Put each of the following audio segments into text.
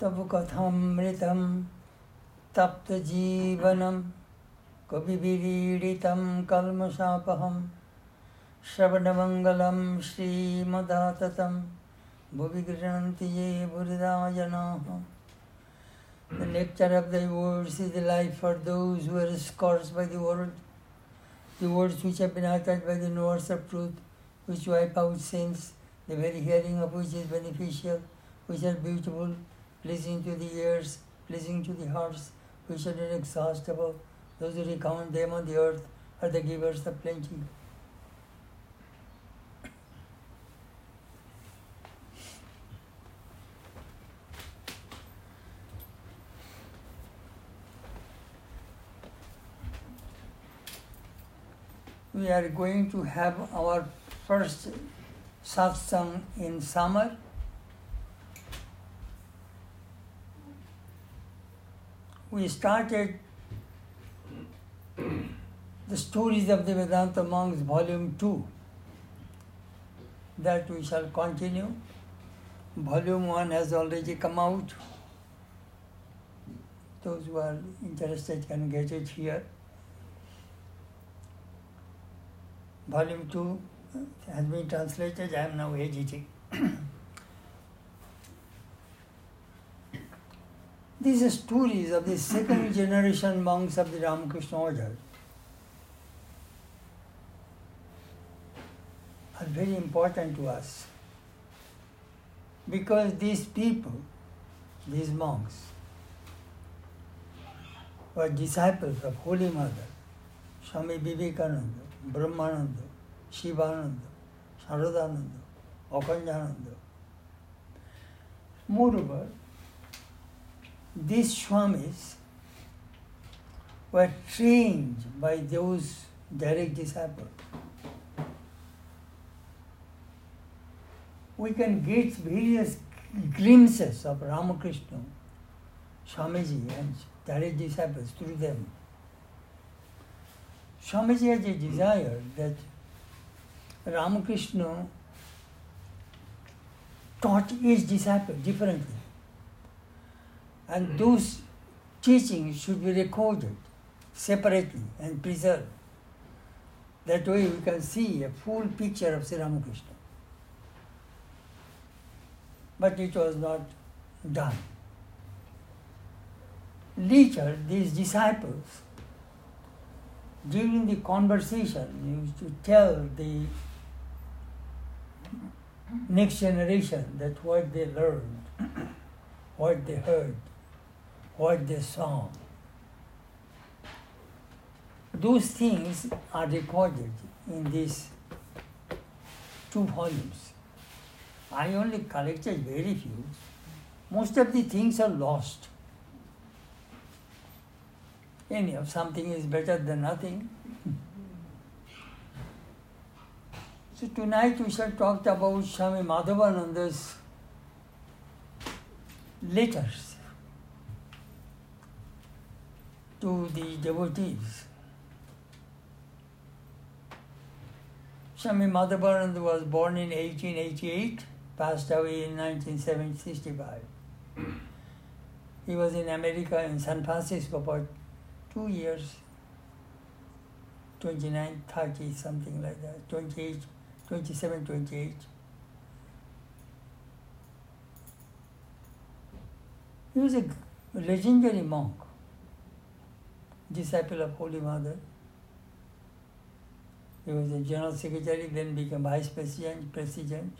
तव कथामृतं तप्तजीवनं कविभिरीडितं कल्मषापहं श्रवणमङ्गलं श्रीमदाततं भुवि गृह्णन्ति ये बुरिदा जनाः The nectar of thy words is the life for those who are scorched by the world. The words which have been uttered by the knowers of truth, which wipe out sins, the very hearing of which is beneficial, which are beautiful, pleasing to the ears, pleasing to the hearts, which are inexhaustible. Those who recount them on the earth are the givers of plenty. we are going to have our first satsang in summer. We started the stories of the Vedanta monks, volume 2. That we shall continue. Volume 1 has already come out. Those who are interested can get it here. Volume 2 has been translated, I am now editing. These stories of the second generation monks of the Ramakrishna order are very important to us because these people, these monks, were disciples of Holy Mother, Swami Vivekananda, Brahmananda, Shivananda, Sharadananda, Akhandananda. Moreover, these Swamis were trained by those direct disciples. We can get various glimpses of Ramakrishna, Swamiji, and direct disciples through them. Swamiji has a desire that Ramakrishna taught each disciple differently. And those teachings should be recorded separately and preserved. That way we can see a full picture of Sri Ramakrishna. But it was not done. Later, these disciples during the conversation used to tell the next generation that what they learned, what they heard, what they saw. Those things are recorded in these two volumes. I only collected very few. Most of the things are lost. Anyhow, something is better than nothing. So tonight we shall talk about Swami Madhavananda's letters to the devotees. Swami Madhavananda was born in 1888, passed away in 1965. He was in America in San Francisco for two years, 29, 30, something like that, 28, 27, 28. He was a legendary monk, disciple of Holy Mother. He was a general secretary, then became vice president, president.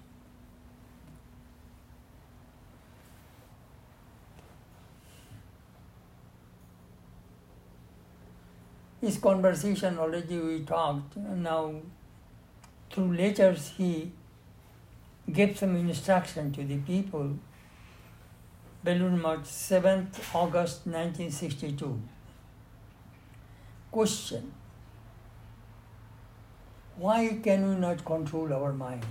His conversation already we talked. Now, through letters, he gave some instruction to the people. Belur Math, 7th August 1962. Question Why can we not control our minds?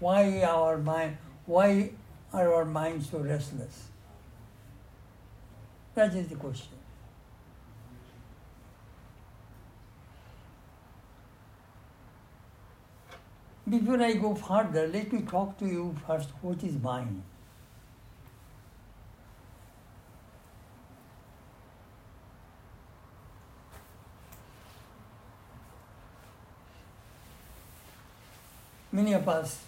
Why our mind? Why are our minds so restless? That is the question. Before I go further, let me talk to you first what is mind. Many of us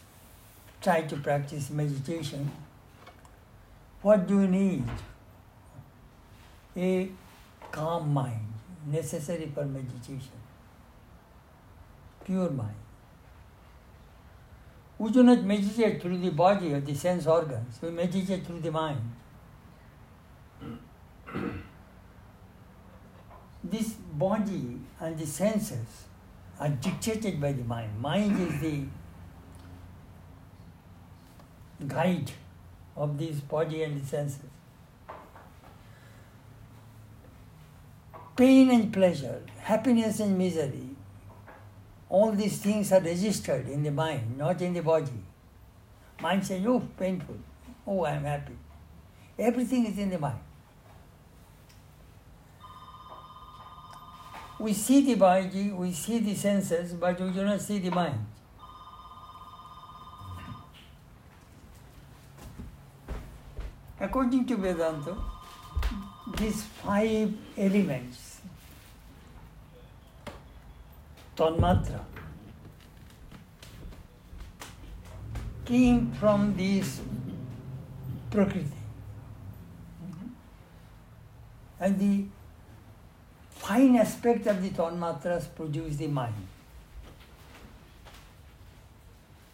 try to practice meditation. What do you need? A calm mind, necessary for meditation. Pure mind. We do not meditate through the body or the sense organs, we meditate through the mind. this body and the senses are dictated by the mind. Mind is the guide of this body and senses. Pain and pleasure, happiness and misery, all these things are registered in the mind, not in the body. Mind says, oh, painful. Oh, I am happy. Everything is in the mind. We see the body, we see the senses, but we do not see the mind. According to Vedanta, these five elements, tanmatra, came from this prakriti. And the fine aspect of the tanmatras produce the mind.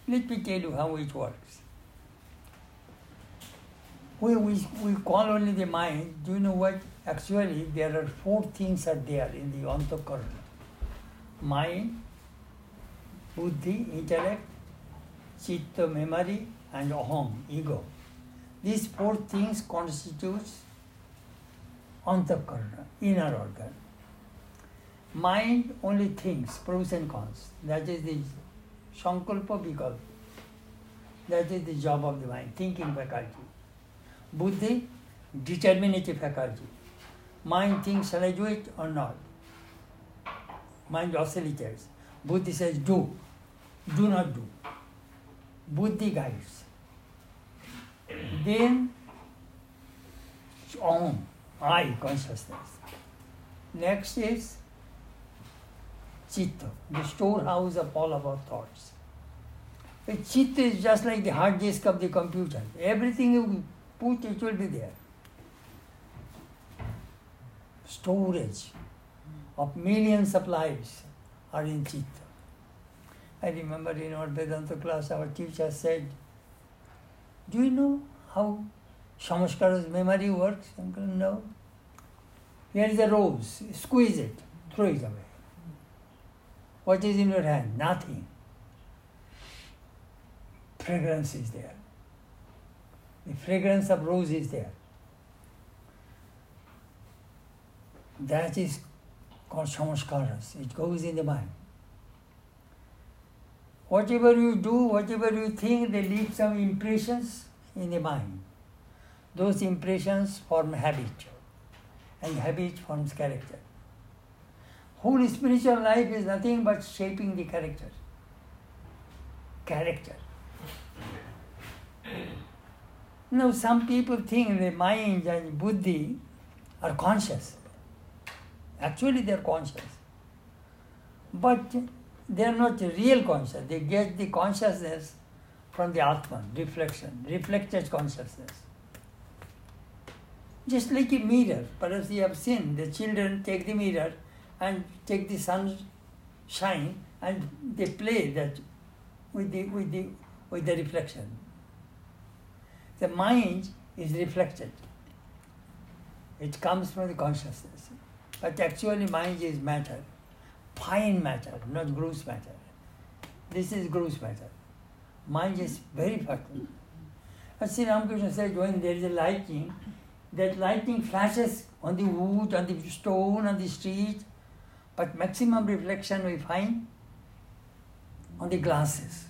Let me tell you how it works. We, we, we call only the mind. Do you know what? Actually, there are four things are there in the antakarana. Mind, buddhi, intellect, chitta, memory, and aham, ego. These four things constitutes antakarana, inner organ. Mind only thinks, pros and cons. That is the sankalpa vikalpa. That is the job of the mind, thinking faculty. Buddhi, determinative faculty. Mind thinks, shall I do it or not? Mind oscillates. Buddhi says, do. Do not do. Buddhi guides. Then, Om, I consciousness. Next is Chitta, the storehouse of all of our thoughts. The Chitta is just like the hard disk of the computer. Everything you put, it will be there. Storage of millions of lives are in Chitta. I remember in our Vedanta class, our teacher said, Do you know how Samaskara's memory works? I'm Uncle, no. Here is a rose, squeeze it, throw it away. What is in your hand? Nothing. Fragrance is there. The fragrance of rose is there. That is called samaskaras. It goes in the mind. Whatever you do, whatever you think, they leave some impressions in the mind. Those impressions form habit, and habit forms character. Whole spiritual life is nothing but shaping the character. Character. Now, some people think the mind and buddhi are conscious. Actually, they are conscious. But they are not real conscious. They get the consciousness from the Atman, reflection, reflected consciousness. Just like a mirror. Perhaps you have seen the children take the mirror and take the sunshine and they play that with the, with the, with the reflection. The mind is reflected. It comes from the consciousness. But actually mind is matter. Fine matter, not gross matter. This is gross matter. Mind is very subtle. As Sri Ramakrishna said, when there is a lightning, that lightning flashes on the wood, on the stone, on the street, but maximum reflection we find on the glasses.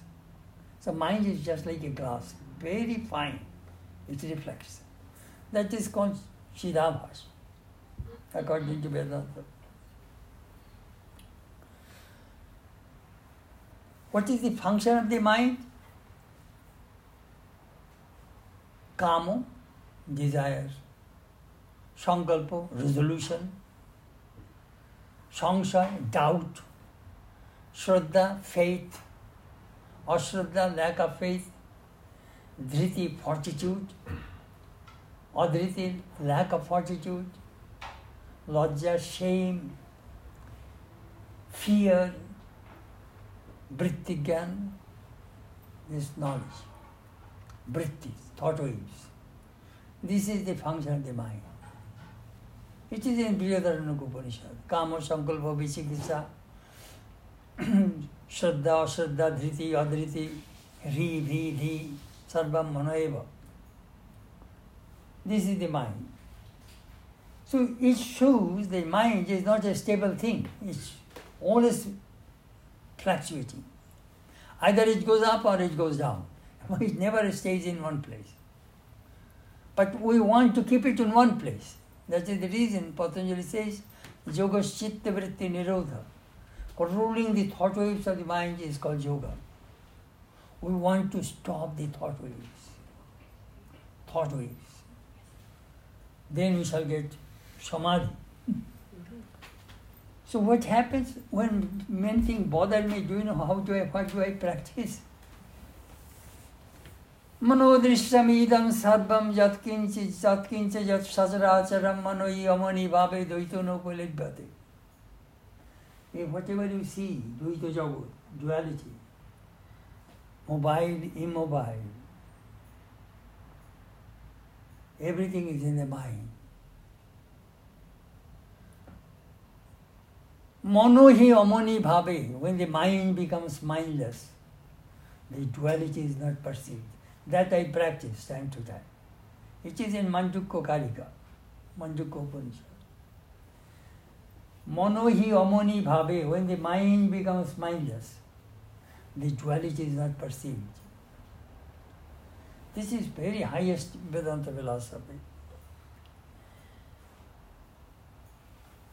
So mind is just like a glass, very fine. It reflects. That is called Chidabhas, according to Vedanta. What is the function of the mind? Kamo, desire. Sankalpa, resolution. Sangshay, doubt. Shraddha, faith. ashraddha, lack of faith, dhriti, fortitude, adhriti, lack of fortitude, lajja, shame, fear, vritti gyan, this knowledge, vritti, thought waves. This is the function of the mind. It is in Brihadaranyaka Upanishad. Kama, Sankalpa, Vicikitsa, Shraddha, Shraddha, Dhriti, Adhriti, Ri, Bhi, Dhi, Sarvam, Manoeva. This is the mind. So it shows the mind is not a stable thing. It's always fluctuating. Either it goes up or it goes down. It never stays in one place. But we want to keep it in one place. That is the reason Patanjali says, Yoga Chitta Vritti Nirodha. Controlling the thought waves of the mind is called yoga We want to stop the thought waves. Thought waves. Then we shall get samadhi. So what happens when many things bother me? Do you know how do I what do I practice? मनोदृश्यमीदं सर्वं यत्किञ्च यत्किञ्च यत् सचराचरं मनो यमनि भावे द्वैतो नोपलिभ्यते Whatever you see, Dvaita Jagat, duality, mobile, immobile, everything is in the mind. Mono hi amani bhave, when the mind becomes mindless, the duality is not perceived. That I practice time to time. It is in Mandukya Karika, Mandukya Upanishad. Mono hi amoni bhave, when the mind becomes mindless, the duality is not perceived. This is very highest Vedanta philosophy.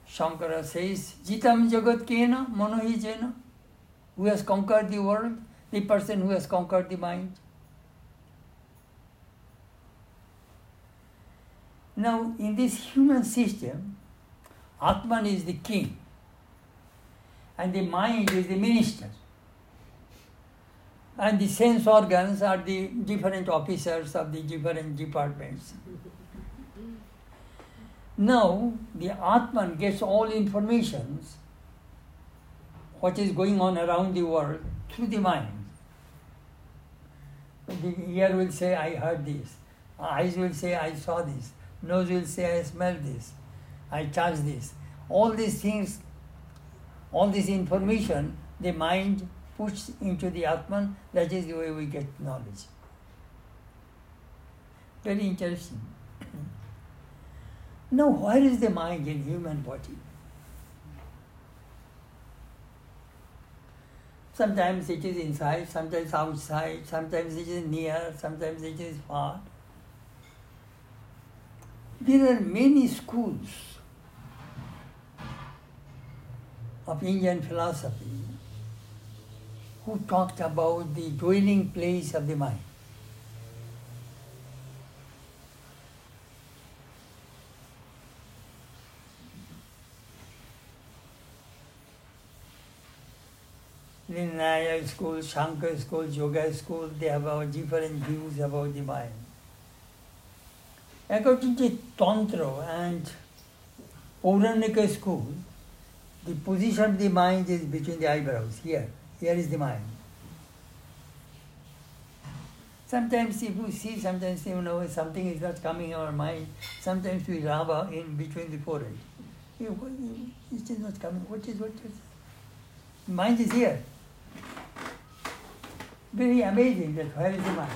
Shankara says, Jitam Jagat Kena, Mono hi Jena. Who has conquered the world? The person who has conquered the mind. Now, in this human system, Atman is the king, and the mind is the minister, and the sense organs are the different officers of the different departments. Now, the Atman gets all informations what is going on around the world through the mind. The ear will say, I heard this. Eyes will say, I saw this nose will say, I smell this, I touch this. All these things, all this information, the mind puts into the Atman, that is the way we get knowledge. Very interesting. now, where is the mind in human body? Sometimes it is inside, sometimes outside, sometimes it is near, sometimes it is far. There are many schools of Indian philosophy who talked about the dwelling place of the mind. The Nyaya school, Shankar school, Yoga school, they have our different views about the mind. According to Tantra and Pauranika school, the position of the mind is between the eyebrows. Here, here is the mind. Sometimes if we see, sometimes you know something is not coming in our mind. Sometimes we rub uh, in between the forehead. It is not coming. What is what is? Mind is here. Very amazing that where is the mind?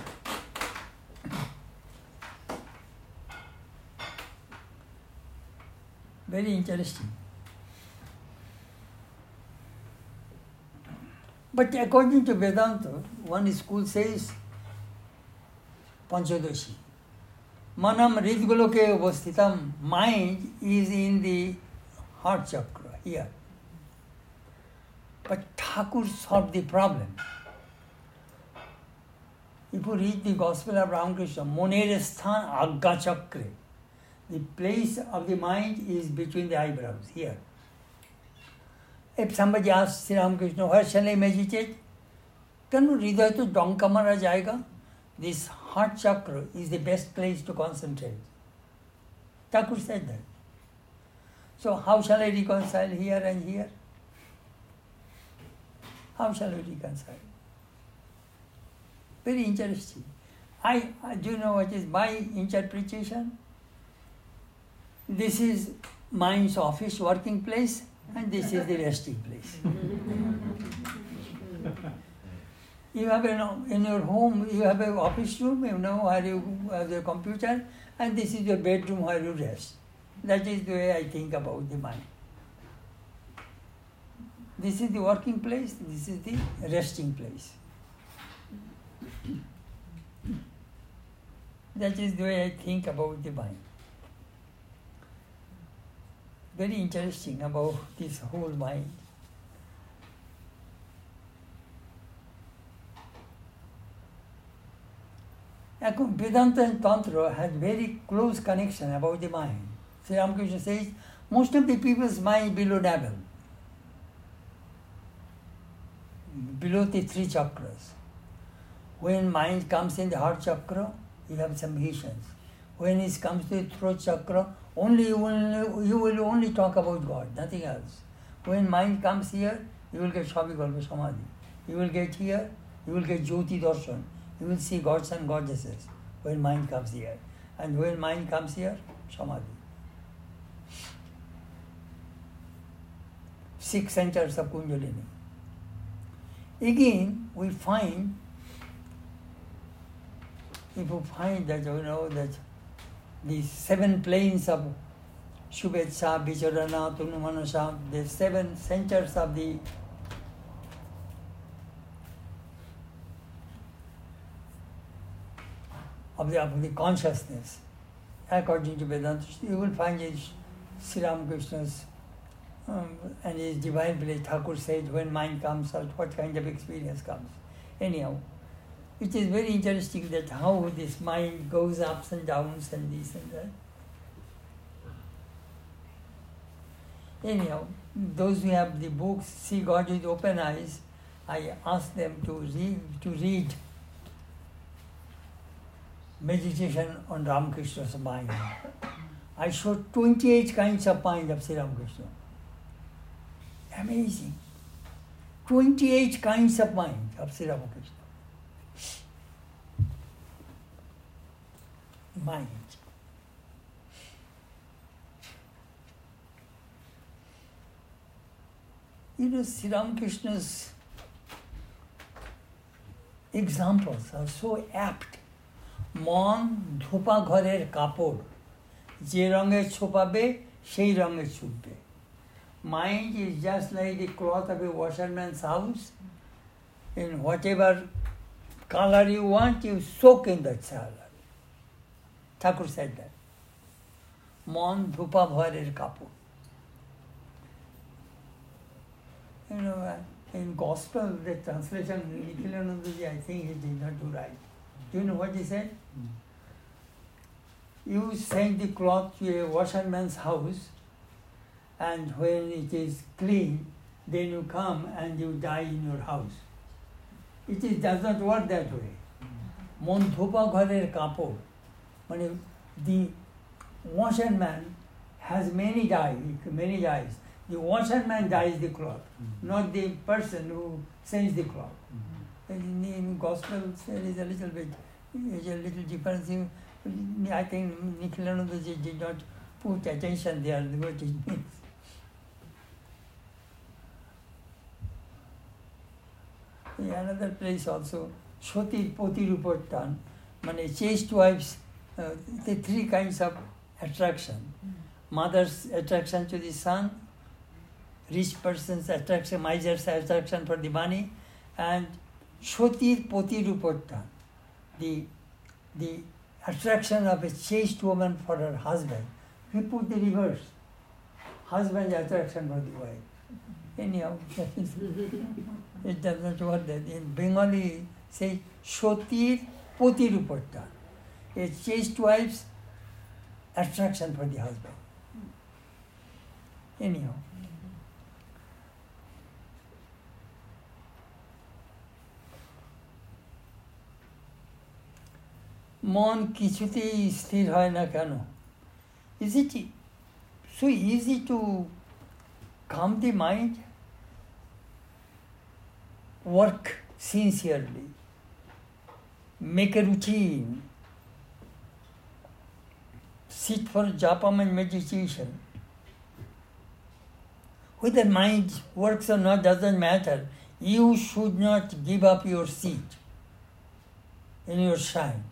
Very interesting. But according to Vedanta, one school says Panchadashi. Manam Ridgoloke Vastitam, mind is in the heart chakra, here. But Thakur solved the problem. If you read the Gospel of Ramakrishna, Moneresthan Agga Chakra, the place of the mind is between the eyebrows, here. एपसंबी आज श्री रामकृष्ण हर शनि मेजिटेट क्यों हृदय तो डॉ कमर जाएगा this heart chakra is the best place to concentrate Thakur से so how shall I reconcile here and here how shall reconcile very interesting I do know what is my interpretation this is mind office working place and this is the resting place. you have an, in your home, you have an office room, you know, where you have the computer, and this is your bedroom where you rest. That is the way I think about the mind. This is the working place, this is the resting place. That is the way I think about the mind very interesting about this whole mind. Vedanta and Tantra had very close connection about the mind. Sri Ramakrishna says, most of the people's mind below navel, below the three chakras. When mind comes in the heart chakra, you have some visions. When it comes to the throat chakra, only you will, you will only talk about God, nothing else. When mind comes here, you will get Savikalpa Samadhi. You will get here, you will get Jyoti Darshan. You will see gods and goddesses when mind comes here. And when mind comes here, Samadhi. Six centers of Kundalini. Again, we find, if you find that, you know, that these seven planes of Shubhechha, Vicharana, Tanumanasa, the seven centers of the of the, of the consciousness. According to Vedanta, you will find it Sri Ramakrishna's um, and his divine village, Thakur said, when mind comes out, what kind of experience comes. Anyhow, it is very interesting that how this mind goes ups and downs and this and that. Anyhow, those who have the books, see God with open eyes, I ask them to read, to read meditation on Ramakrishna's mind. I showed 28 kinds of mind of Sri Ramakrishna. Amazing. 28 kinds of mind of Sri Ramakrishna. Mind. You know, Sri Ramakrishna's examples are so apt. মন ধোপা ঘরের কাপড় যে রঙে ছোপাবে সেই রঙে ছুটবে Mind is just like the cloth of a washerman's house. In whatever color you want, you soak in that color. Thakur said that. মন ধূপা ভরের কাপড় You know, uh, in gospel, the translation, Nikhilanandaji, I think he did not do right. Do you know what he said? You send the cloth to a washerman's house, and when it is clean, then you come and you die in your house. It is, does not work that way. মন ধোপা ঘরের কাপড় when the washerman has many dyes, many dyes. The washerman dyes the cloth, mm-hmm. not the person who sends the cloth. Mm-hmm. In, in gospel, there is a little bit, is a little difference. I think Nikhilananda did not put attention there, what it means. another place also, Shoti Poti Rupotan, মানে chaste wives uh, the three kinds of attraction. Hmm. Mother's attraction to the son, rich person's attraction, miser's attraction for the money, and Shotir Potirupotta, the, the attraction of a chaste woman for her husband. We put the reverse husband's attraction for the wife. Anyhow, it does not work that. In Bengali, say Shotir Potirupotta a chaste wife's attraction for the husband. Anyhow. মন কিছুতেই স্থির হয় না কেন is it so easy to calm the mind work sincerely, make a routine, sit for japa and meditation whether mind works or not doesn't matter you should not give up your seat in your shrine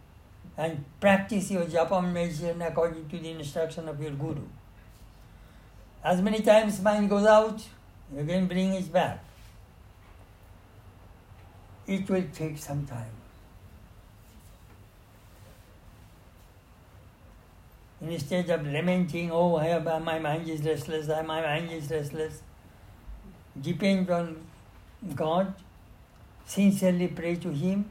and practice your japa meditation according to the instruction of your guru. As many times mind goes out, you can bring it back. It will take some time. Instead of lamenting, oh, my mind is restless, my mind is restless, depend on God, sincerely pray to Him,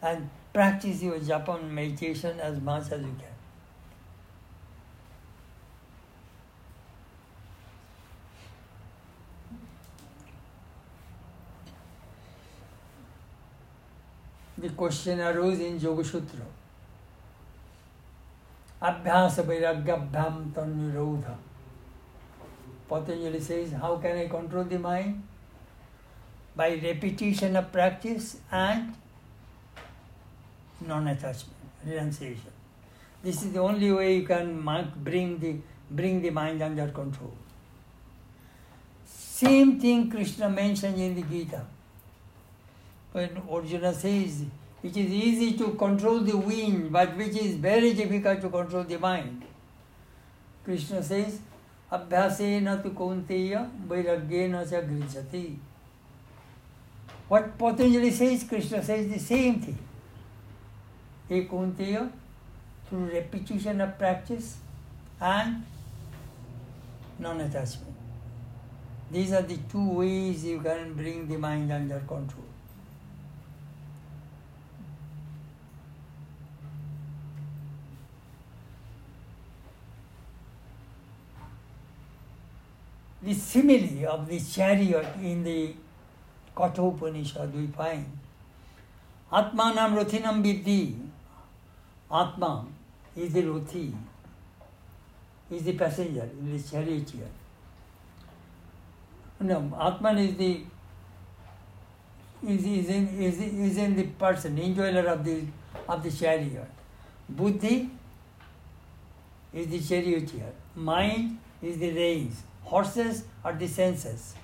and practice your japa meditation as much as you can. The question arose in Yoga Sutra. Abhyasa Vairagyabhyam Tannirodha. Patanjali says, How can I control the mind? By repetition of practice and non-attachment, renunciation. This is the only way you can bring the bring the mind under control. Same thing Krishna mentioned in the Gita. When Arjuna says, it is easy to control the wind, but which is very difficult to control the mind. Krishna says, Abhyasena tu kaunteya vairagyena cha grihyate. What Patanjali says, Krishna says the same thing. Hey Kaunteya, through repetition of practice and non-attachment. These are the two ways you can bring the mind under control. The simile of the chariot in the Kathopanishad we find Atmanam Rathinam Vidhi. Atma is the Rathi, is the passenger, is the charioteer. No, Atman is the is, is, in, is, is in the person, enjoyer of the of the chariot. Buddhi is the charioteer. Mind is the reins. Horses are the senses.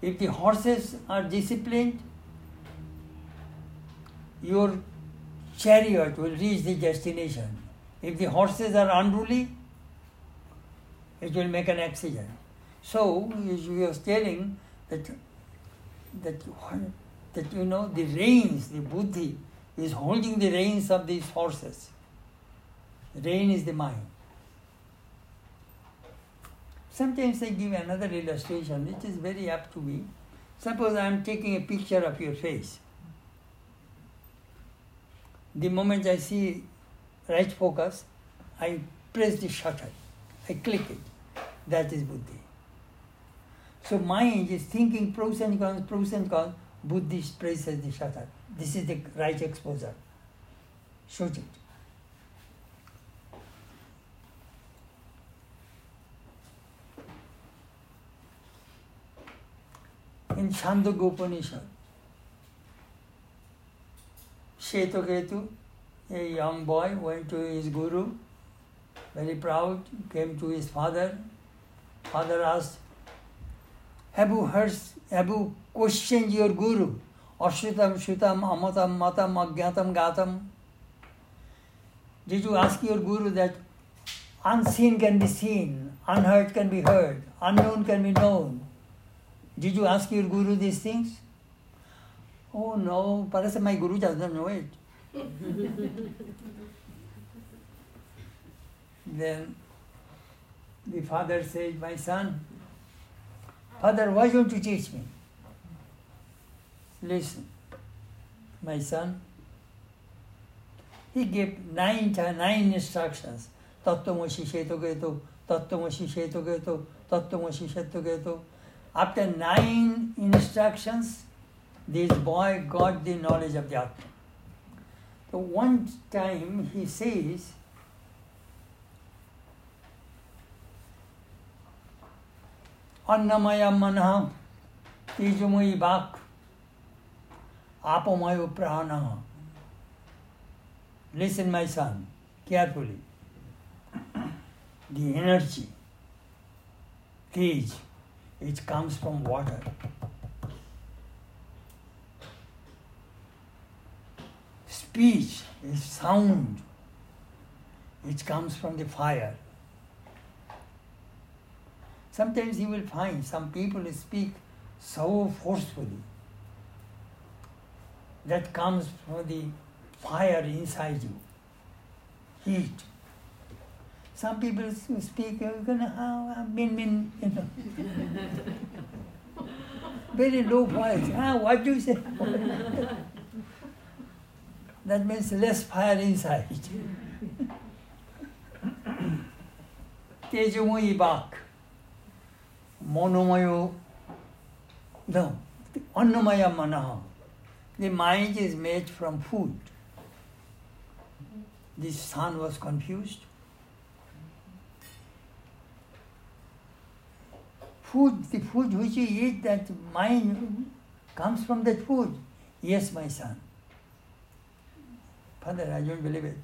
If the horses are disciplined, your chariot will reach the destination. If the horses are unruly, it will make an accident. So, we was telling that, that, that you know, the reins, the buddhi, is holding the reins of these horses. Rein is the mind. Sometimes I give another illustration which is very apt to me. Suppose I am taking a picture of your face. The moment I see right focus, I press the shutter. I click it. That is buddhi. So mind is thinking pros and cons, pros and cons. Buddhi presses the shutter. This is the right exposure. Shoot it. In Chandogya Upanishad, Shetaketu, a young boy, went to his guru, very proud, came to his father. Father asked, Have you heard, have you questioned your guru? Ashritam, Shrutam, Amatam, Matam, Agyatam, Gatam. Did you ask your guru that unseen can be seen, unheard can be heard, unknown can be known? Did you ask your guru these things? Oh no, parece my guru doesn't know it. then the father said, My son, Father, why don't you teach me? Listen, my son. He gave nine, nine instructions. Tattvamasi Shetaketu, Tattvamasi Shetaketu, Tattvamasi Shetaketu. After nine instructions, this boy got the knowledge of the Atma. So one time he says, अन्नमय मन तेजमयी वाक आपमय प्राण Listen, my son, carefully. The energy, tej, it comes from water. Speech is sound, which comes from the fire. Sometimes you will find some people speak so forcefully. That comes from the fire inside you, heat. Some people speak, you ah, min min, you know. Very low voice. Ah, what do you say? that means less fire inside. Tejamoyi Bak. Monomayo. No. Annamaya Manaha. The mind is made from food. This son was confused. Food, the food which you eat, that mind comes from that food. Yes, my son. Father, I don't believe it.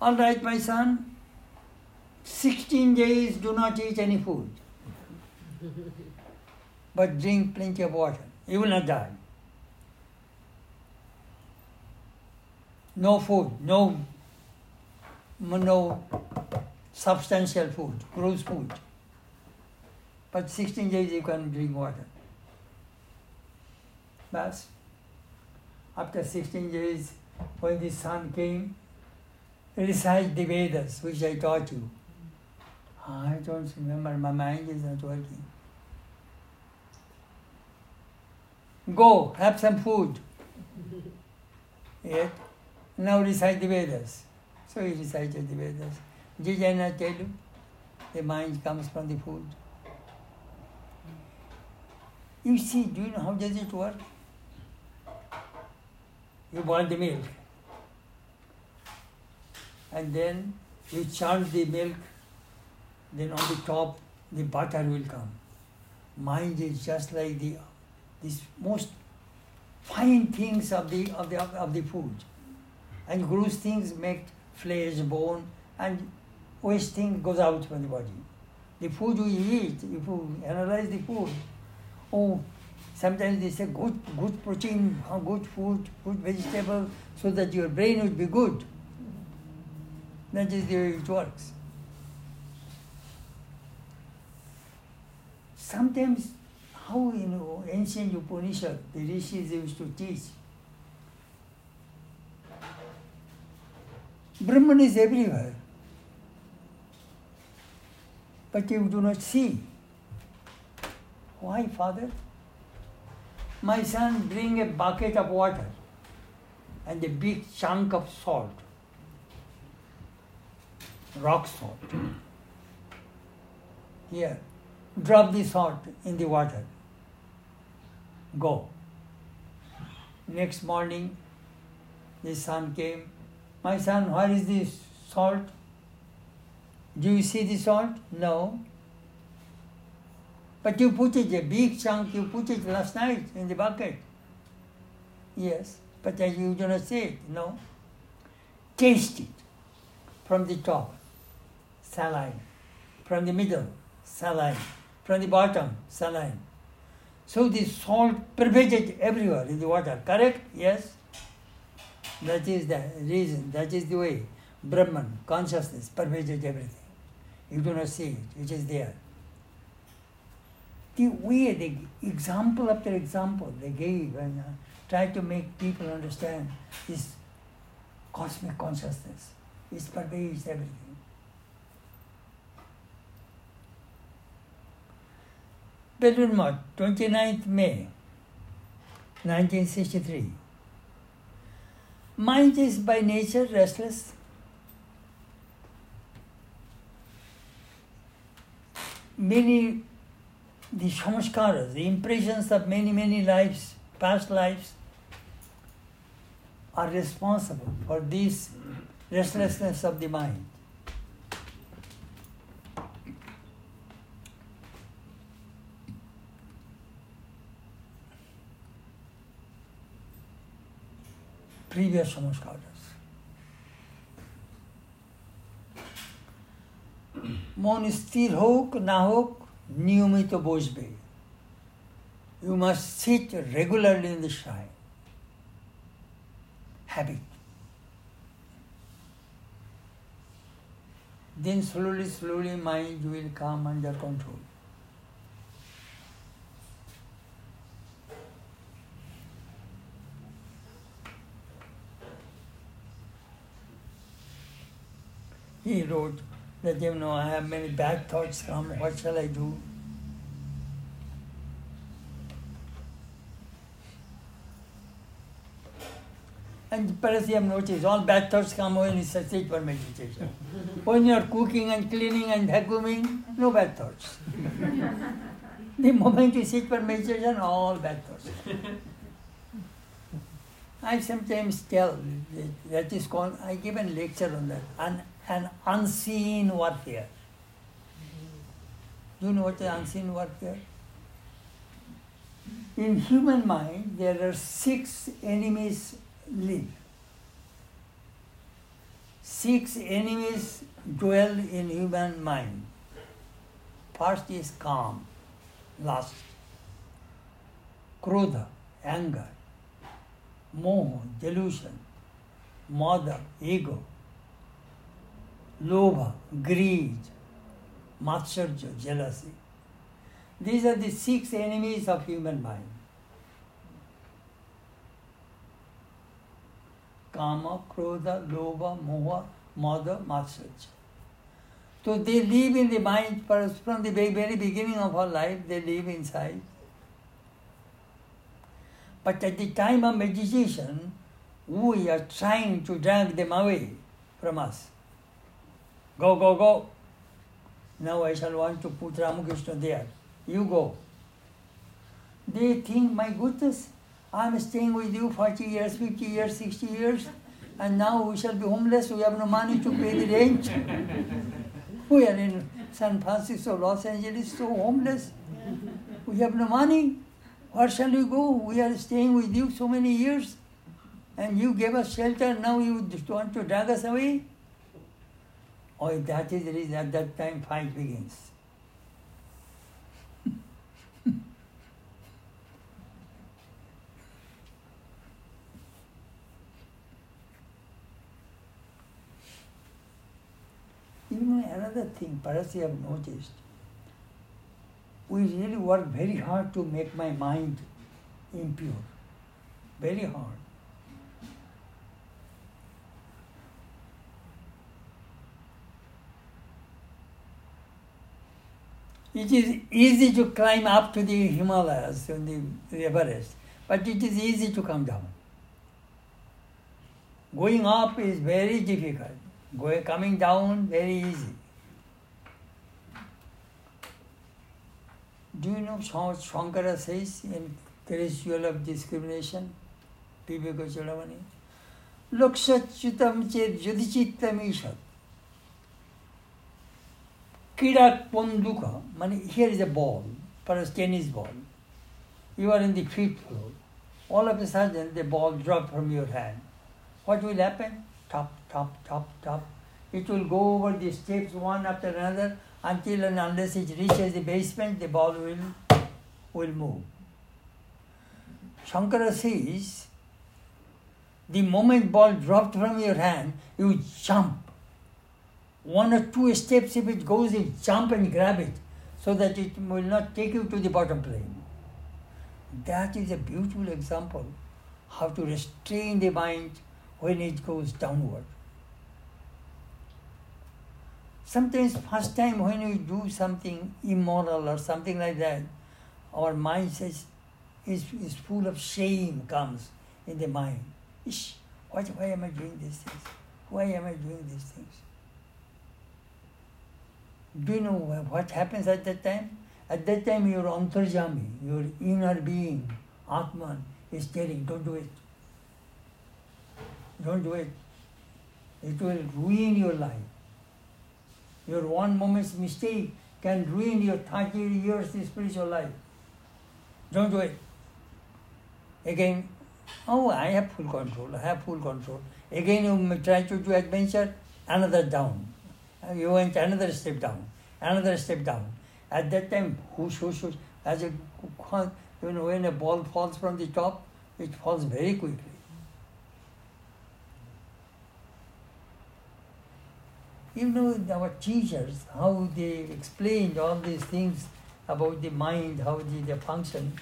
All right, my son. 16 days do not eat any food, but drink plenty of water. You will not die. no food, no, no substantial food, gross food. But 16 days you can drink water. But after 16 days, when the sun came, recite the Vedas, which I taught you. I don't remember, my mind is not working. Go, have some food. Yet, now recite the Vedas. So he recited the Vedas. Tell you? The mind comes from the food. You see, do you know how does it work? You boil the milk. And then you churn the milk, then on the top the butter will come. Mind is just like the these most fine things of the of the of the food and gross things make flesh, bone, and waste thing goes out from the body. The food we eat, if you analyze the food, oh, sometimes they say good, good protein, good food, good vegetable, so that your brain would be good. That is the way it works. Sometimes, how you know ancient Upanishad, the rishis used to teach, Brahman is everywhere. But you do not see. Why, Father? My son, bring a bucket of water and a big chunk of salt, rock salt. Here, drop the salt in the water. Go. Next morning, the son came, my son, where is this salt? Do you see the salt? No. But you put it, a big chunk, you put it last night in the bucket. Yes, but you do not see it. No. Taste it from the top, saline. From the middle, saline. From the bottom, saline. So the salt pervaded everywhere in the water. Correct? Yes. That is the reason, that is the way Brahman, consciousness, pervaded everything. You do not see it, it is there. The way, the example after example they gave and uh, tried to make people understand this cosmic consciousness. It pervades everything. Belur Math, 29th May, 1963. Mind is by nature restless. Many, the samskaras, the impressions of many, many lives, past lives, are responsible for this restlessness of the mind. Previous samskaras. মন স্থির হোক না হোক নিয়মিত বসবে You must sit regularly in the shrine. Habit. Then slowly, slowly mind will come under control. He wrote that you know I have many bad thoughts come, what shall I do? And perhaps you have noticed all bad thoughts come when you sit for meditation. when you are cooking and cleaning and vacuuming, no bad thoughts. the moment you sit for meditation, all bad thoughts. I sometimes tell that is called, I give a lecture on that, an, an unseen warfare. Do you know what is unseen warfare? In human mind, there are six enemies live. Six enemies dwell in human mind. First is kama, lust, krodha, anger, moha, delusion, mada, ego, lobha, greed, matsarja, jealousy. These are the six enemies of human mind. Kama, Krodha, Lobha, Moha, Mada, Matsarja. So they live in the mind from the very, very beginning of our life, they live inside. But at the time of meditation, we are trying to drag them away from us. Go, go, go. Now I shall want to put Ramakrishna there. You go. They think, my goodness, I'm staying with you 40 years, 50 years, 60 years, and now we shall be homeless. We have no money to pay the rent. we are in San Francisco, Los Angeles, so homeless. We have no money. Where shall we go? We are staying with you so many years, and you gave us shelter. Now you want to drag us away? Oh, that is the reason at that time fight begins. Know, another thing, perhaps you have noticed, we really work very hard to make my mind impure. Very hard. It is easy to climb up to the Himalayas, on the Everest, but it is easy to come down. Going up is very difficult. Going, coming down, very easy. Do you know how Shankara says in Ritual of Discrimination? Lokshachutam ched yudhichittam ishat. Kidak ponduka. Here is a ball, a tennis ball. You are in the fifth floor. All of a sudden, the ball dropped from your hand. What will happen? top, top, top, top. It will go over the steps one after another until and unless it reaches the basement, the ball will, will move. Shankara says, the moment ball dropped from your hand, you jump. One or two steps, if it goes, you jump and grab it so that it will not take you to the bottom plane. That is a beautiful example how to restrain the mind when it goes downward. Sometimes first time when we do something immoral or something like that, our mind says is, is full of shame comes in the mind. Ish, what, why am I doing these things? Why am I doing these things? Do you know what happens at that time? At that time your antarjami, your inner being, Atman, is telling, don't do it. Don't do it. It will ruin your life. Your one moment's mistake can ruin your 30 years in spiritual life. Don't do it. Again, oh, I have full control, I have full control. Again, you try to do adventure, another down. You went another step down, another step down. At that time, whoosh, whoosh, whoosh, as a, you know, when a ball falls from the top, it falls very quickly. You know, our teachers, how they explained all these things about the mind, how the, the function.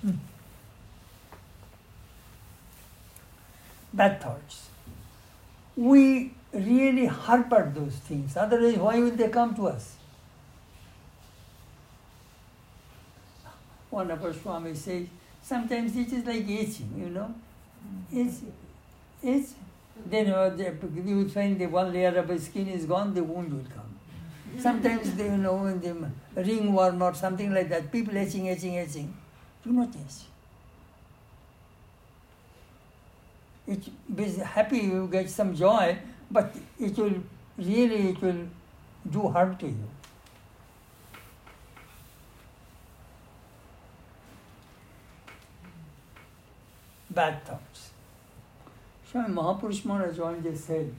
Hmm. Bad thoughts. We really harbour those things, otherwise, why will they come to us? One of our Swami says, sometimes it is like itching, you know. It's, it's then you will find the one layer of the skin is gone, the wound will come. Sometimes, they, you know, the ringworm or something like that, people etching, etching, etching, do not etch. It be happy you get some joy, but it will really it will do harm to you. Bad thoughts. Swami Mahapurush Maharaj day said,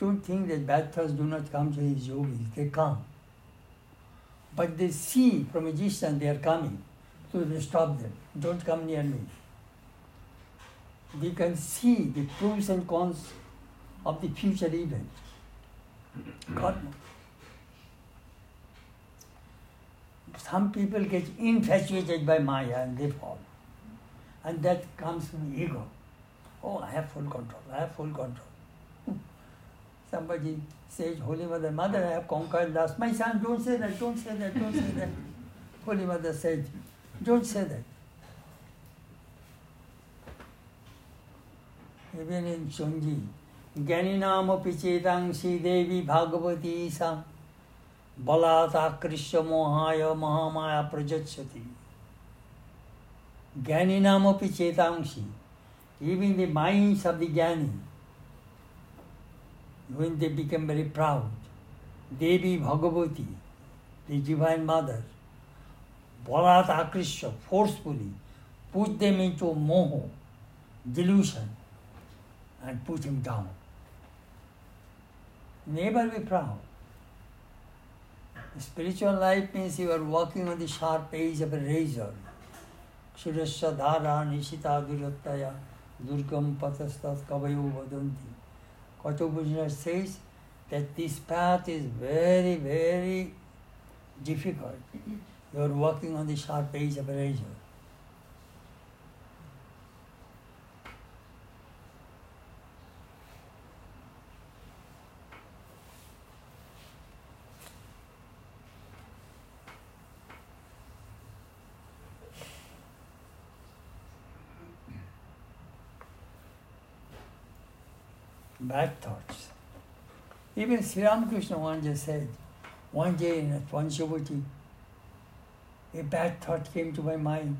don't think that bad thoughts do not come to his yogis, they come. But they see from a distance they are coming, so they stop them. Don't come near me. They can see the pros and cons of the future event. God knows. Some people get infatuated by Maya and they fall. And that comes from ego. Oh, I have full control, I have full control. Somebody says, Holy Mother, Mother, I have conquered lust. My son, don't say that, don't say that, don't say that. Holy Mother said, don't say that. Even in Chandi, ज्ञानी चेतांशी देवी भागवती ईशा बलात्कृष्य मोहाय महामाया प्रजक्षति ज्ञानी नाम चेतांशी even the minds of the jnani when they become very proud Devi Bhagavati the divine mother बलात् आकृष्य forcefully push them to moha delusion and push him down Never be proud. Spiritual life means you are walking on the sharp edge of a razor. Kshirasya dhara nishita durataya durgam patastat kavayo vadanti. Kathopanishad says that this path is very, very difficult. You are walking on the sharp edge of a razor. Bad thoughts. Even Sri Ramakrishna one day said, one day in a Panchavati, a bad thought came to my mind.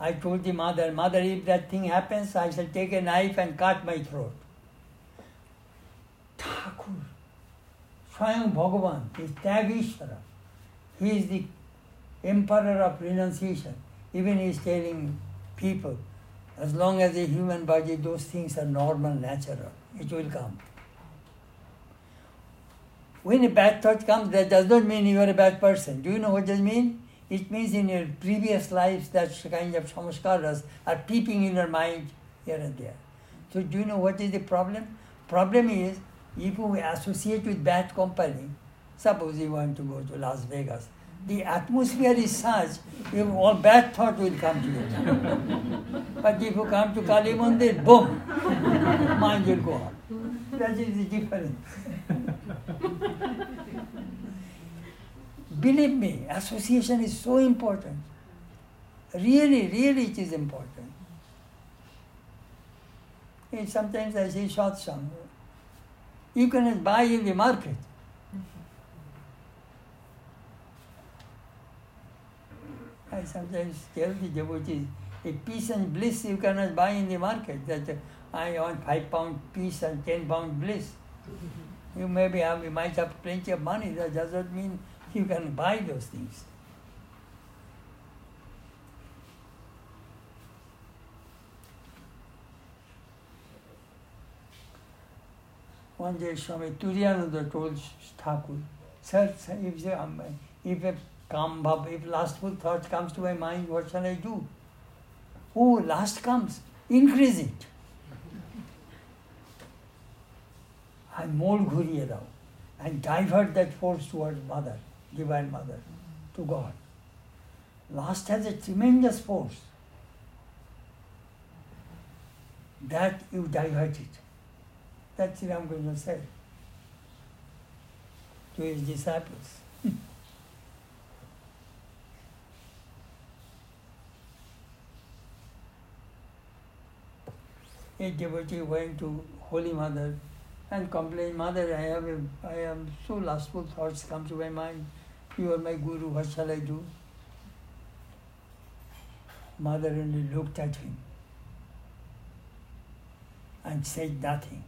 I told the mother, Mother, if that thing happens, I shall take a knife and cut my throat. Thakur, Swayam Bhagavan, is Tyagishvara. He is the emperor of renunciation. Even he is telling people, as long as a human body, those things are normal, natural it will come. When a bad thought comes, that does not mean you are a bad person. Do you know what does mean? It means in your previous lives that kind of samskaras are peeping in your mind here and there. So do you know what is the problem? Problem is if you associate with bad company, suppose you want to go to Las Vegas, the atmosphere is such, if all bad thought will come to you. but if you come to Kali Mandir, boom, mind will go up. That is the difference. Believe me, association is so important. Really, really it is important. And sometimes I say short song. You can buy in the market. I sometimes tell the devotees, a peace and bliss you cannot buy in the market. That I want five pound peace and ten pound bliss. You maybe have, you might have plenty of money. That doesn't mean you can buy those things. One day Swami Turiyananda told Thakur, Sir, if, if a Come, Bab, if lustful thought comes to my mind, what shall I do? Oh, lust comes, increase it. I mold ghuriye now, and divert that force towards mother, divine mother, to God. Lust has a tremendous force that you divert it. That's what I'm going to say to his disciples. A devotee went to Holy Mother and complained, Mother, I have a, I am so lustful thoughts come to my mind. You are my guru, what shall I do? Mother only looked at him and said nothing.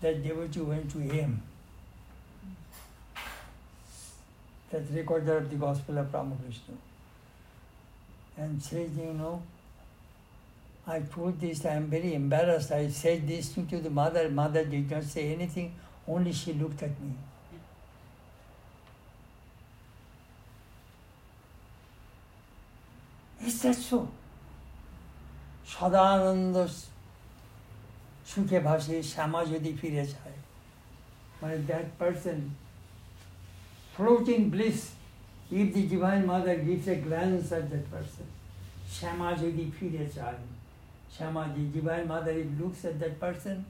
That devotee went to him. That recorder of the Gospel of Ramakrishna. And said, you know, I told this, I am very embarrassed. I said this to the mother. Mother did not say anything, only she looked at me. Is that so? সদানন্দ সুখে ভাসে শ্যামা যদি ফিরে যায় মানে that person floating bliss if the divine mother gives a glance at that person শ্যামা যদি ফিরে চায় Shamaji, Divine Mother, if looks at that person,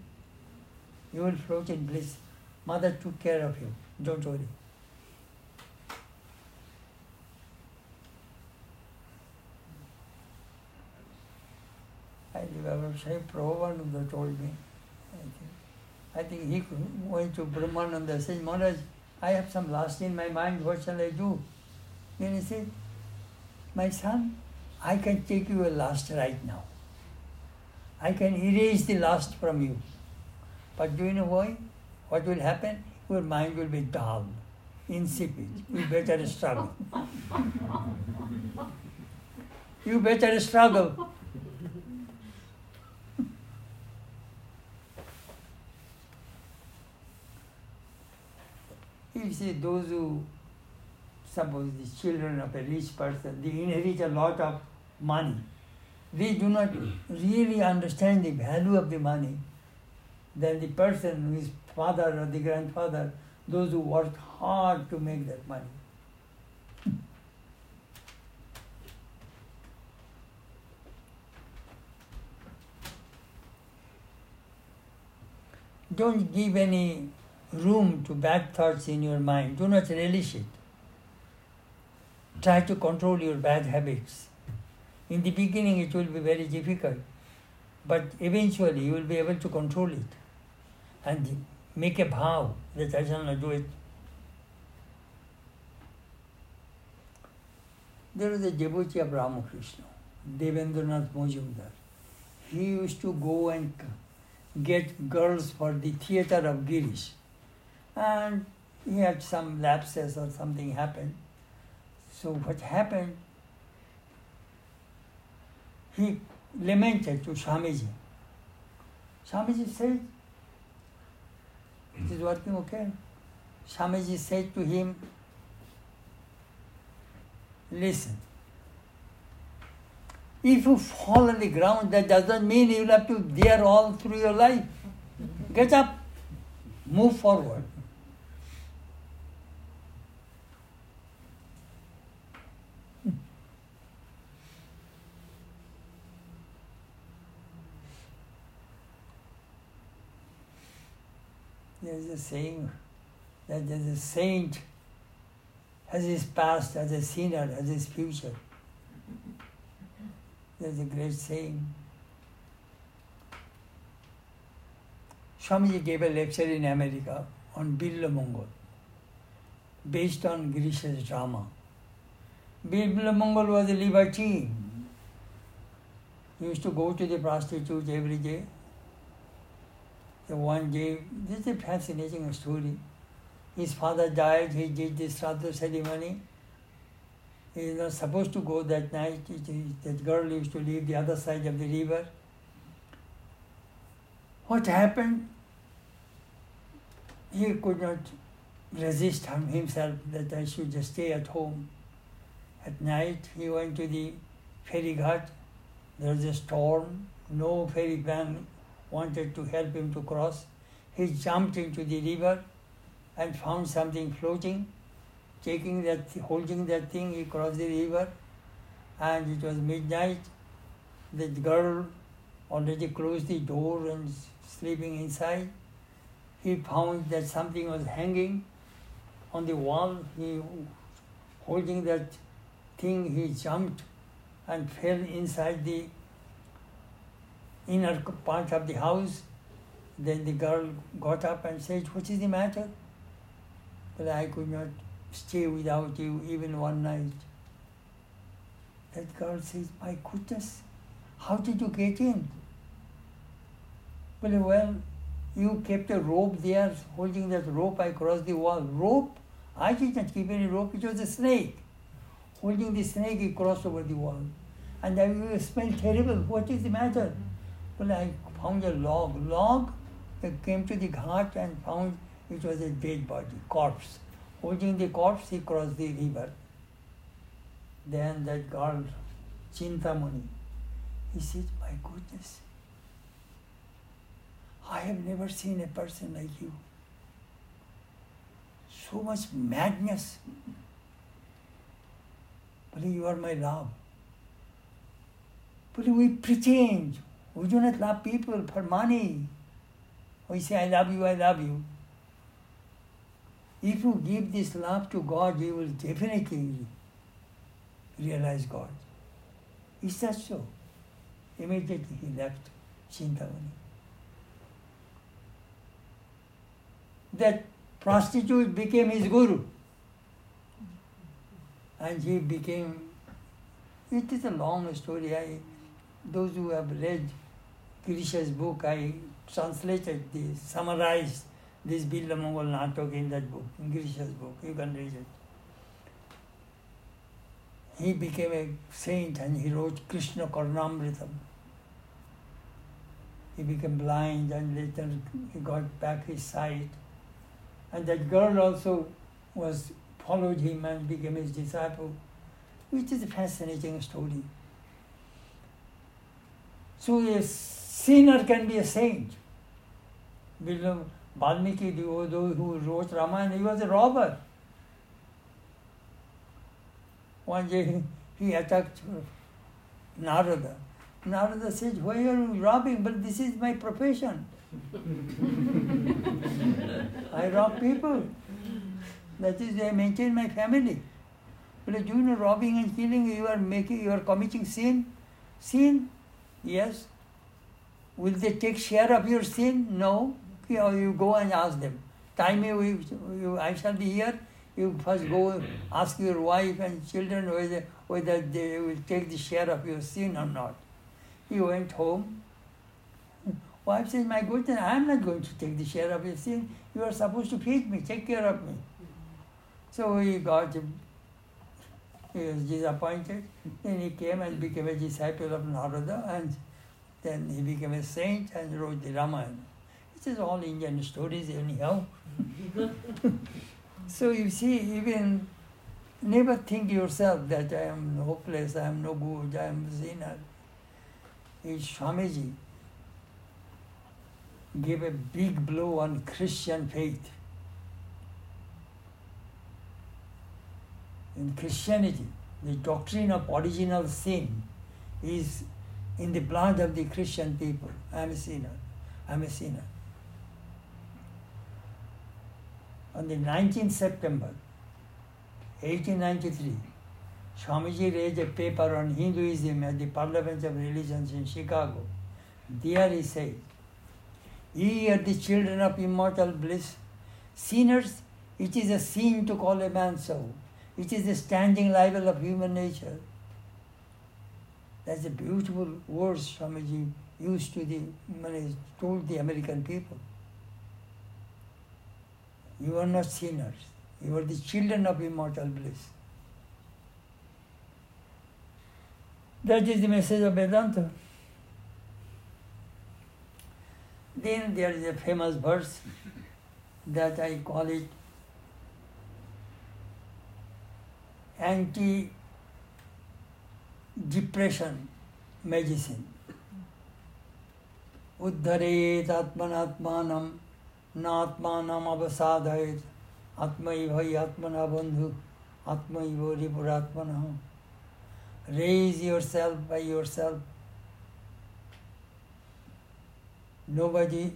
you will float in bliss. Mother took care of you. Don't worry. I remember Sai Prabhupada told me. I think, he went to Brahmananda said, Maharaj, I have some lust in my mind, what shall I do? Then he said, My son, I can take you a lust right now. I can erase the lust from you. But do you know why? What will happen? Your mind will be dull, insipid. You better struggle. you better struggle. you see, those who, suppose the children of a rich person, they inherit a lot of money they do not really understand the value of the money, then the person his father or the grandfather, those who worked hard to make that money. Don't give any room to bad thoughts in your mind. Do not relish it. Try to control your bad habits. In the beginning, it will be very difficult, but eventually, you will be able to control it and make a vow that I shall not do it. There was a devotee of Ramakrishna, Devendranath Mojumdar. He used to go and get girls for the theatre of Girish. And he had some lapses or something happened. So what happened, he lamented to Swamiji. Swamiji said, it is working okay. Swamiji said to him, listen, if you fall on the ground, that doesn't mean you'll have to dare all through your life. Get up, move forward. There's a saying that a saint has his past, as a sinner, has his future. There's a great saying. Swamiji gave a lecture in America on Bilva Mangal, based on Girish's drama. Bilva Mangal was a libertine. He used to go to the prostitutes every day. The one gave, this is a fascinating story. His father died, he did the Shraddha ceremony. He is not supposed to go that night. That girl used to live the other side of the river. What happened? He could not resist himself that I should just stay at home. At night, he went to the ferry ghat. There was a storm. No ferry ferryman wanted to help him to cross. He jumped into the river and found something floating. Taking that, holding that thing, he crossed the river, and it was midnight. The girl already closed the door and sleeping inside. He found that something was hanging on the wall. He, holding that thing, he jumped and fell inside the inner part of the house. Then the girl got up and said, What is the matter? But I could not stay without you even one night. That girl says, My goodness, how did you get in? Well, well, you kept a rope there, holding that rope, I crossed the wall. Rope? I did not keep any rope, it was a snake. Holding the snake, he crossed over the wall. And I you smell terrible. What is the matter? Well, I found a log. Log, I came to the ghat and found it was a dead body, corpse. Holding the corpse, he crossed the river. Then that girl, Chintamani, he said, My goodness, I have never seen a person like you. So much madness. But you are my love. But we pretend. We do not love people for money. We say, I love you, I love you. If you give this love to God, you will definitely realize God. Is that so? Immediately he left Chintamani. That prostitute became his guru. And he became, it is a long story. I, those who have read Girisha's book, I translated the, summarized this Billa Mongol Natok in that book, in Girisha's book. You can read it. He became a saint and he wrote Krishna Karnamritam. He became blind and later he got back his sight. And that girl also was followed him and became his disciple, which is a fascinating story. So a sinner can be a saint. Valmiki, who wrote Ramayana, he was a robber. One day he, attacked Narada. Narada said, Why are you robbing? But this is my profession. I rob people. That is, I maintain my family. But you know robbing and killing, you are making, you are committing sin? Sin? Yes. Will they take share of your sin? No. You, know, you go and ask them. Time me, you, I shall be here. You first go ask your wife and children whether, whether they will take the share of your sin or not. He went home. Wife says, My goodness, I am not going to take the share of your sin. You are supposed to feed me, take care of me. So he got, he was disappointed. Then he came and became a disciple of Narada, and then he became a saint and wrote the Ramayana. It is all Indian stories, anyhow. so you see, even never think yourself that I am hopeless, I am no good, I am a sinner. It's Swamiji gave a big blow on Christian faith. In Christianity, the doctrine of original sin is in the blood of the Christian people. I am a sinner. I am a sinner. On the 19th September 1893, Swamiji raised a paper on Hinduism at the Parliament of Religions in Chicago. There he said, Ye are the children of immortal bliss. Sinners, it is a sin to call a man so. It is the standing libel of human nature. That's a beautiful words Swamiji used to the, when he told the American people. You are not sinners. You are the children of immortal bliss. That is the message of Vedanta. Then there is a famous verse that I call it anti depression medicine. उद्धरेत आत्मनात्मानम नात्मानम अवसाधयत आत्मैव हि आत्मना बंधु आत्मैव रिपुरात्मन raise yourself by yourself nobody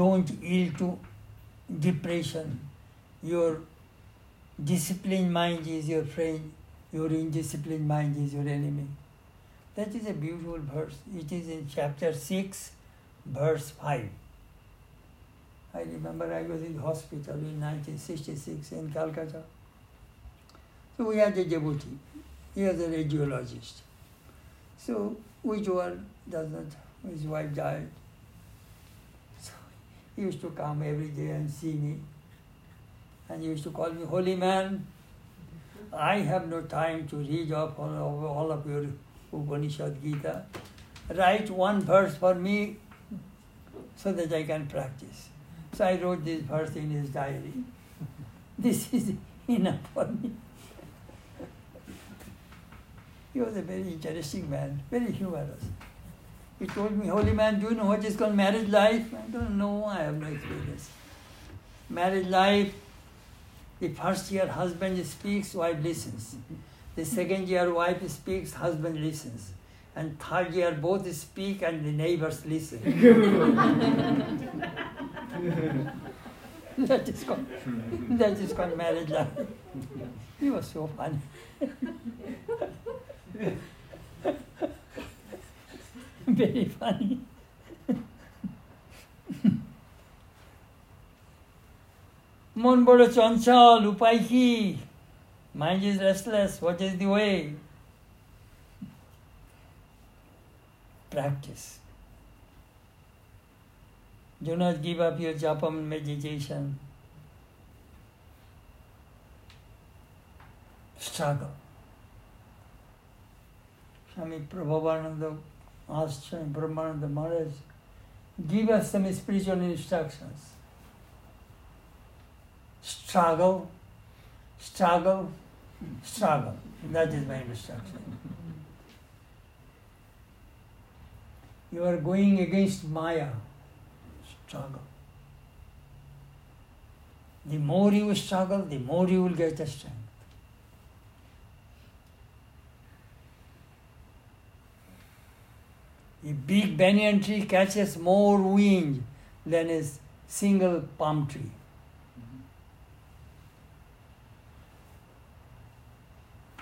don't yield to depression your disciplined mind is your friend your indisciplined mind is your enemy. That is a beautiful verse. It is in chapter 6 verse 5 i remember i was in hospital in 1966 in calcutta. So we had a devotee. He was a radiologist. So which one does not his wife died. So he used to come every day and see me. And he used to call me, Holy man, I have no time to read up all, of, all of your Upanishad Gita. Write one verse for me so that I can practice. So I wrote this verse in his diary. This is enough for me. he was a very interesting man, very humorous. He told me, Holy man, do you know what is called marriage life? I don't know, I have no experience. Marriage life, the first year husband speaks, wife listens. The second year wife speaks, husband listens. And third year both speak and the neighbors listen. that is called that is called marriage life. He was so funny. very funny. मनबाट चञ्चल उपाय कि mind is restless what is the way practice. Do not give up your Japam meditation. Struggle. Shami Swami Prabhupada asked Swami the Maharaj, give us some spiritual instructions. Struggle, struggle, struggle. That is my instruction. You are going against Maya. Struggle. The more you struggle, the more you will get the strength. A big banyan tree catches more wind than a single palm tree.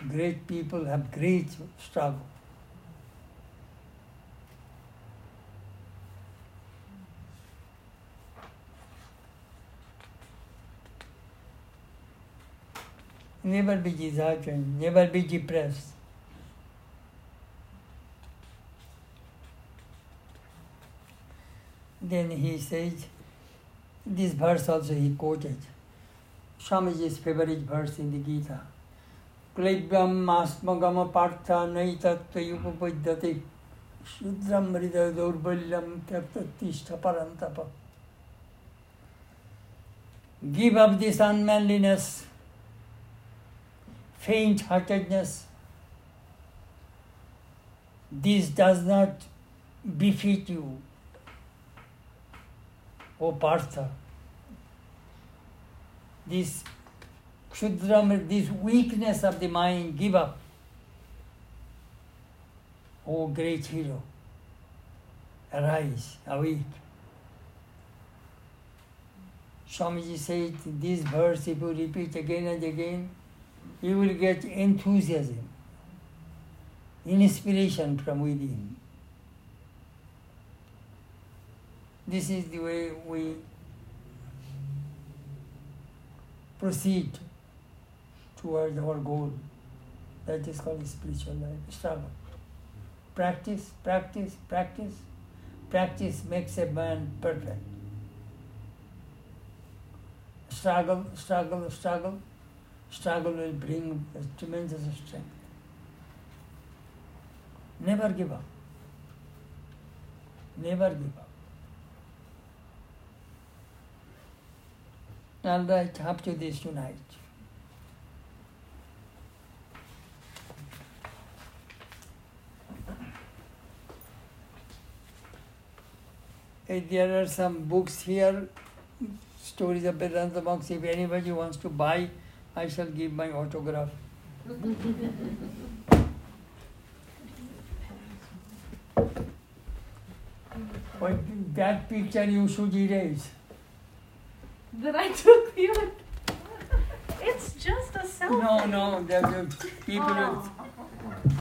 Great people have great struggle. Never be disheartened, never be depressed. Then he says, this verse also he quoted. Swamiji's favorite verse in the Gita. क्लैव्यमास्मगम पार्थ नैतत्वुपद्यते शुद्रम हृदय दौर्बल्यम त्यक्तिष्ठ परम give up this unmanliness faint heartedness this does not befit you O Partha this Kshudram, this weakness of the mind, give up. O great hero, arise, awake. Swamiji said this verse, if you repeat again and again, you will get enthusiasm, inspiration from within. This is the way we proceed towards our goal. That is called spiritual life, struggle. practice, practice, practice. Practice makes a man perfect. Struggle, struggle, struggle. Struggle will bring tremendous strength. Never give up. Never give up. Right, up to this tonight. There are some books here, stories of Vedanta monks. If anybody wants to buy, I shall give my autograph. But that picture you should erase. That I took you. It's just a selfie. No, no, the, the people, Oh.